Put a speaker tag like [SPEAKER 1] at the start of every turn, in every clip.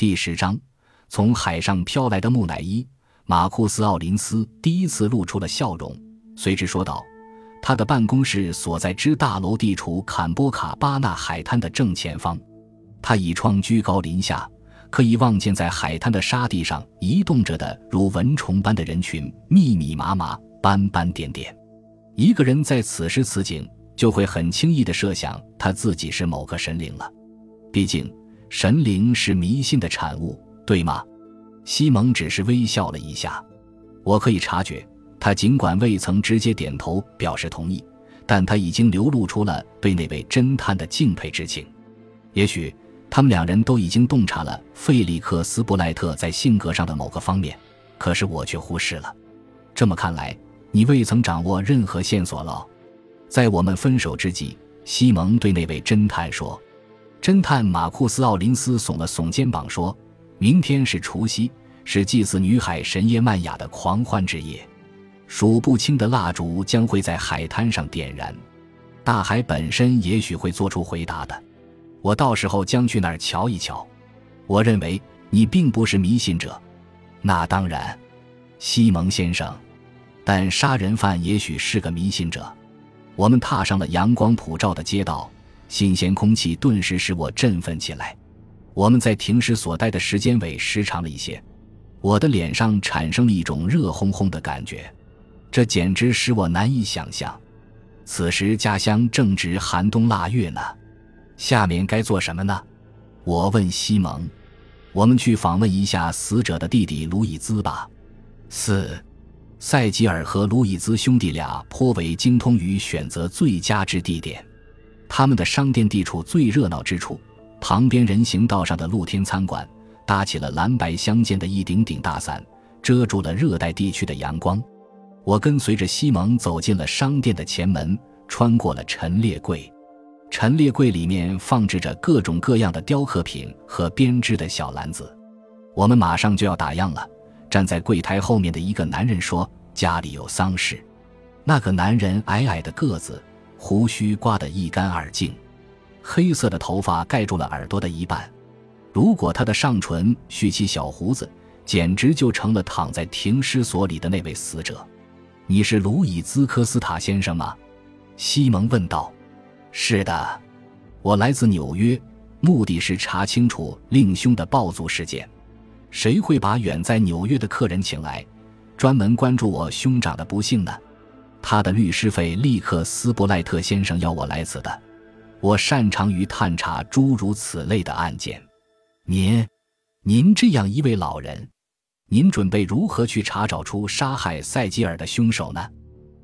[SPEAKER 1] 第十章，从海上飘来的木乃伊。马库斯·奥林斯第一次露出了笑容，随之说道：“他的办公室所在之大楼地处坎波卡巴纳海滩的正前方，他倚窗居高临下，可以望见在海滩的沙地上移动着的如蚊虫般的人群，密密麻麻，斑斑点点。一个人在此时此景，就会很轻易地设想他自己是某个神灵了。毕竟。”神灵是迷信的产物，对吗？西蒙只是微笑了一下。我可以察觉，他尽管未曾直接点头表示同意，但他已经流露出了对那位侦探的敬佩之情。也许他们两人都已经洞察了费利克斯·布莱特在性格上的某个方面，可是我却忽视了。这么看来，你未曾掌握任何线索了。在我们分手之际，西蒙对那位侦探说。侦探马库斯·奥林斯耸了耸肩膀，说：“明天是除夕，是祭祀女海神耶曼雅的狂欢之夜，数不清的蜡烛将会在海滩上点燃，大海本身也许会做出回答的。我到时候将去那儿瞧一瞧。我认为你并不是迷信者，那当然，西蒙先生，但杀人犯也许是个迷信者。我们踏上了阳光普照的街道。”新鲜空气顿时使我振奋起来。我们在停尸所待的时间尾时长了一些，我的脸上产生了一种热烘烘的感觉，这简直使我难以想象。此时家乡正值寒冬腊月呢。下面该做什么呢？我问西蒙。我们去访问一下死者的弟弟卢伊兹吧。四，塞吉尔和卢伊兹兄弟俩颇为精通于选择最佳之地点。他们的商店地处最热闹之处，旁边人行道上的露天餐馆搭起了蓝白相间的一顶顶大伞，遮住了热带地区的阳光。我跟随着西蒙走进了商店的前门，穿过了陈列柜。陈列柜里面放置着各种各样的雕刻品和编织的小篮子。我们马上就要打烊了。站在柜台后面的一个男人说：“家里有丧事。”那个男人矮矮的个子。胡须刮得一干二净，黑色的头发盖住了耳朵的一半。如果他的上唇蓄起小胡子，简直就成了躺在停尸所里的那位死者。你是卢伊兹科斯塔先生吗？西蒙问道。是的，我来自纽约，目的是查清楚令兄的暴族事件。谁会把远在纽约的客人请来，专门关注我兄长的不幸呢？他的律师费立刻斯布赖特先生要我来此的。我擅长于探查诸如此类的案件。您，您这样一位老人，您准备如何去查找出杀害塞吉尔的凶手呢？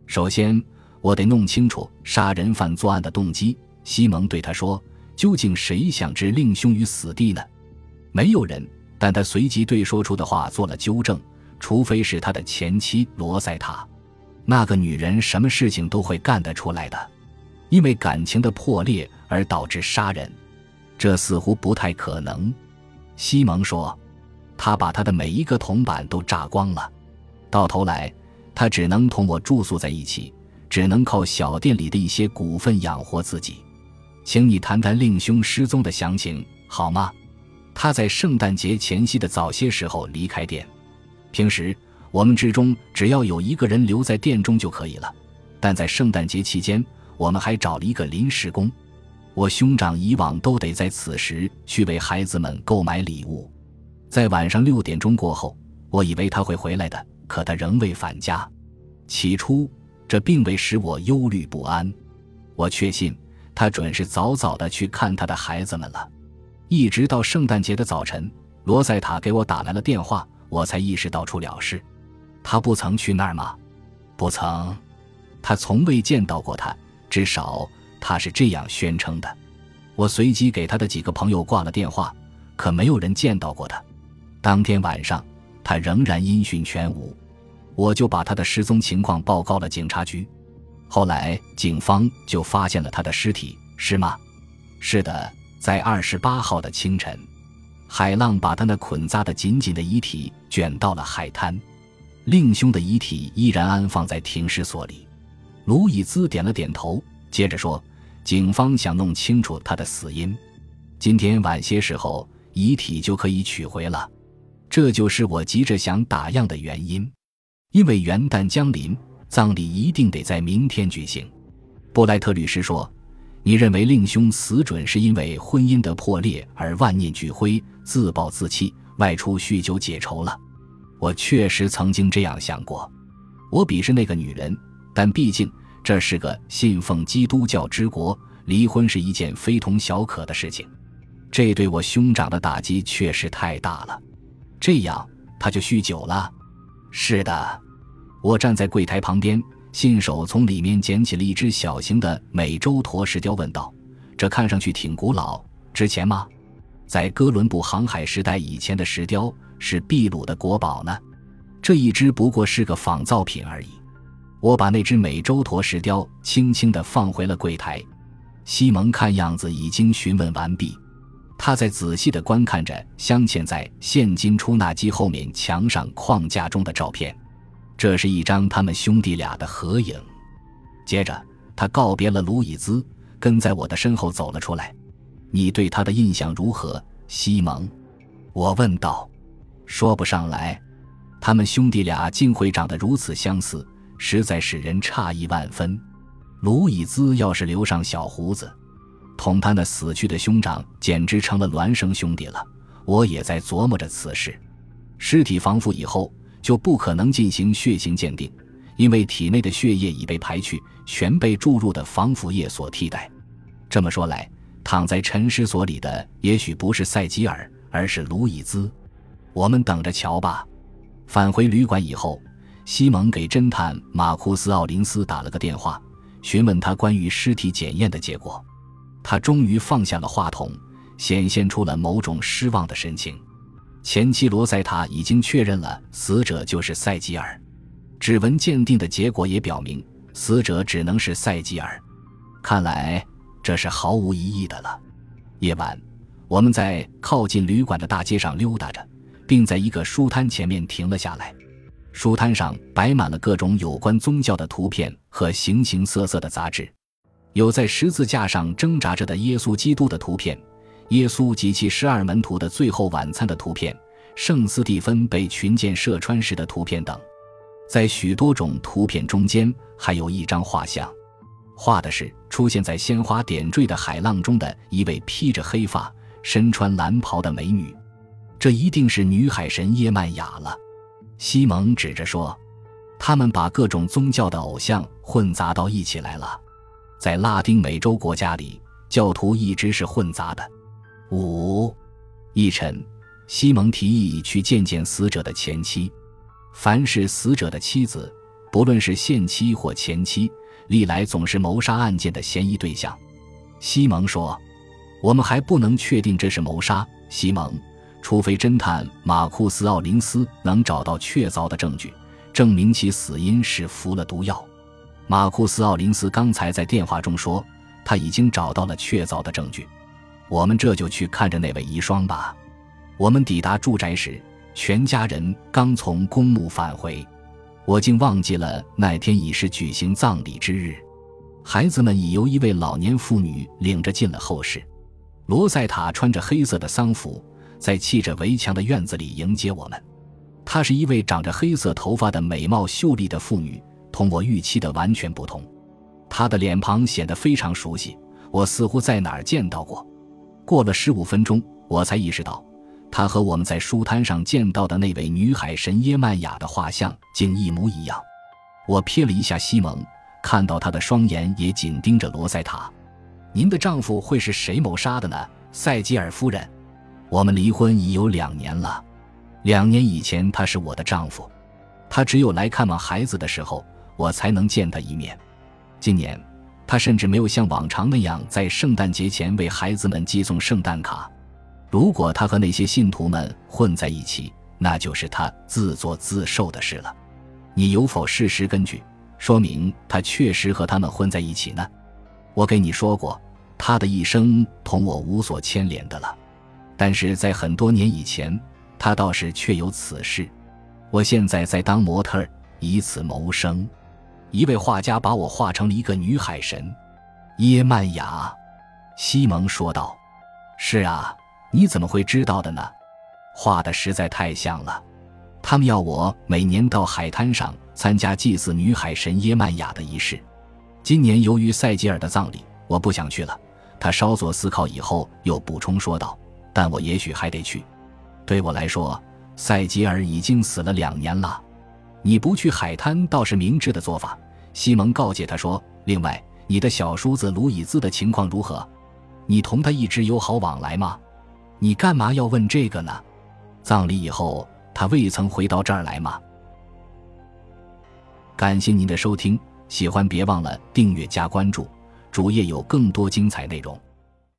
[SPEAKER 1] 首先，我得弄清楚杀人犯作案的动机。西蒙对他说：“究竟谁想置令兄于死地呢？”没有人。但他随即对说出的话做了纠正：“除非是他的前妻罗塞塔。”那个女人什么事情都会干得出来的，因为感情的破裂而导致杀人，这似乎不太可能。西蒙说：“他把他的每一个铜板都榨光了，到头来他只能同我住宿在一起，只能靠小店里的一些股份养活自己。请你谈谈令兄失踪的详情好吗？他在圣诞节前夕的早些时候离开店，平时。”我们之中只要有一个人留在店中就可以了，但在圣诞节期间，我们还找了一个临时工。我兄长以往都得在此时去为孩子们购买礼物。在晚上六点钟过后，我以为他会回来的，可他仍未返家。起初，这并未使我忧虑不安。我确信他准是早早的去看他的孩子们了。一直到圣诞节的早晨，罗塞塔给我打来了电话，我才意识到出了事。他不曾去那儿吗？不曾，他从未见到过他，至少他是这样宣称的。我随即给他的几个朋友挂了电话，可没有人见到过他。当天晚上，他仍然音讯全无，我就把他的失踪情况报告了警察局。后来警方就发现了他的尸体，是吗？是的，在二十八号的清晨，海浪把他那捆扎的紧紧的遗体卷到了海滩。令兄的遗体依然安放在停尸所里，卢以兹点了点头，接着说：“警方想弄清楚他的死因。今天晚些时候，遗体就可以取回了。这就是我急着想打样的原因，因为元旦将临，葬礼一定得在明天举行。布莱特律师说：“你认为令兄死准是因为婚姻的破裂而万念俱灰、自暴自弃，外出酗酒解愁了？”我确实曾经这样想过。我鄙视那个女人，但毕竟这是个信奉基督教之国，离婚是一件非同小可的事情。这对我兄长的打击确实太大了。这样他就酗酒了。是的，我站在柜台旁边，信手从里面捡起了一只小型的美洲驼石雕，问道：“这看上去挺古老，值钱吗？”在哥伦布航海时代以前的石雕是秘鲁的国宝呢。这一只不过是个仿造品而已。我把那只美洲驼石雕轻轻地放回了柜台。西蒙看样子已经询问完毕。他在仔细地观看着镶嵌在现金出纳机后面墙上框架中的照片，这是一张他们兄弟俩的合影。接着，他告别了卢以兹，跟在我的身后走了出来。你对他的印象如何，西蒙？我问道。说不上来，他们兄弟俩竟会长得如此相似，实在使人诧异万分。卢以兹要是留上小胡子。同他那死去的兄长简直成了孪生兄弟了。我也在琢磨着此事。尸体防腐以后就不可能进行血型鉴定，因为体内的血液已被排去，全被注入的防腐液所替代。这么说来，躺在沉尸所里的也许不是塞吉尔，而是卢伊兹。我们等着瞧吧。返回旅馆以后，西蒙给侦探马库斯·奥林斯打了个电话，询问他关于尸体检验的结果。他终于放下了话筒，显现出了某种失望的神情。前妻罗塞塔已经确认了死者就是塞吉尔，指纹鉴定的结果也表明死者只能是塞吉尔。看来这是毫无疑义的了。夜晚，我们在靠近旅馆的大街上溜达着，并在一个书摊前面停了下来。书摊上摆满了各种有关宗教的图片和形形色色的杂志。有在十字架上挣扎着的耶稣基督的图片，耶稣及其十二门徒的最后晚餐的图片，圣斯蒂芬被群箭射穿时的图片等。在许多种图片中间，还有一张画像，画的是出现在鲜花点缀的海浪中的一位披着黑发、身穿蓝袍的美女。这一定是女海神耶曼雅了。西蒙指着说：“他们把各种宗教的偶像混杂到一起来了。”在拉丁美洲国家里，教徒一直是混杂的。五，一晨，西蒙提议去见见死者的前妻。凡是死者的妻子，不论是现妻或前妻，历来总是谋杀案件的嫌疑对象。西蒙说：“我们还不能确定这是谋杀，西蒙，除非侦探马库斯·奥林斯能找到确凿的证据，证明其死因是服了毒药。”马库斯·奥林斯刚才在电话中说，他已经找到了确凿的证据。我们这就去看着那位遗孀吧。我们抵达住宅时，全家人刚从公墓返回。我竟忘记了那天已是举行葬礼之日。孩子们已由一位老年妇女领着进了后室。罗塞塔穿着黑色的丧服，在砌着围墙的院子里迎接我们。她是一位长着黑色头发的美貌秀丽的妇女。同我预期的完全不同，她的脸庞显得非常熟悉，我似乎在哪儿见到过。过了十五分钟，我才意识到，他和我们在书摊上见到的那位女海神耶曼雅的画像竟一模一样。我瞥了一下西蒙，看到他的双眼也紧盯着罗塞塔。您的丈夫会是谁谋杀的呢，塞吉尔夫人？我们离婚已有两年了，两年以前他是我的丈夫，他只有来看望孩子的时候。我才能见他一面。今年，他甚至没有像往常那样在圣诞节前为孩子们寄送圣诞卡。如果他和那些信徒们混在一起，那就是他自作自受的事了。你有否事实根据说明他确实和他们混在一起呢？我给你说过，他的一生同我无所牵连的了。但是在很多年以前，他倒是确有此事。我现在在当模特，以此谋生。一位画家把我画成了一个女海神，耶曼雅。西蒙说道：“是啊，你怎么会知道的呢？画的实在太像了。他们要我每年到海滩上参加祭祀女海神耶曼雅的仪式。今年由于塞吉尔的葬礼，我不想去了。他稍作思考以后，又补充说道：“但我也许还得去。对我来说，塞吉尔已经死了两年了。你不去海滩倒是明智的做法。”西蒙告诫他说：“另外，你的小叔子卢以兹的情况如何？你同他一直友好往来吗？你干嘛要问这个呢？葬礼以后，他未曾回到这儿来吗？”感谢您的收听，喜欢别忘了订阅加关注，主页有更多精彩内容。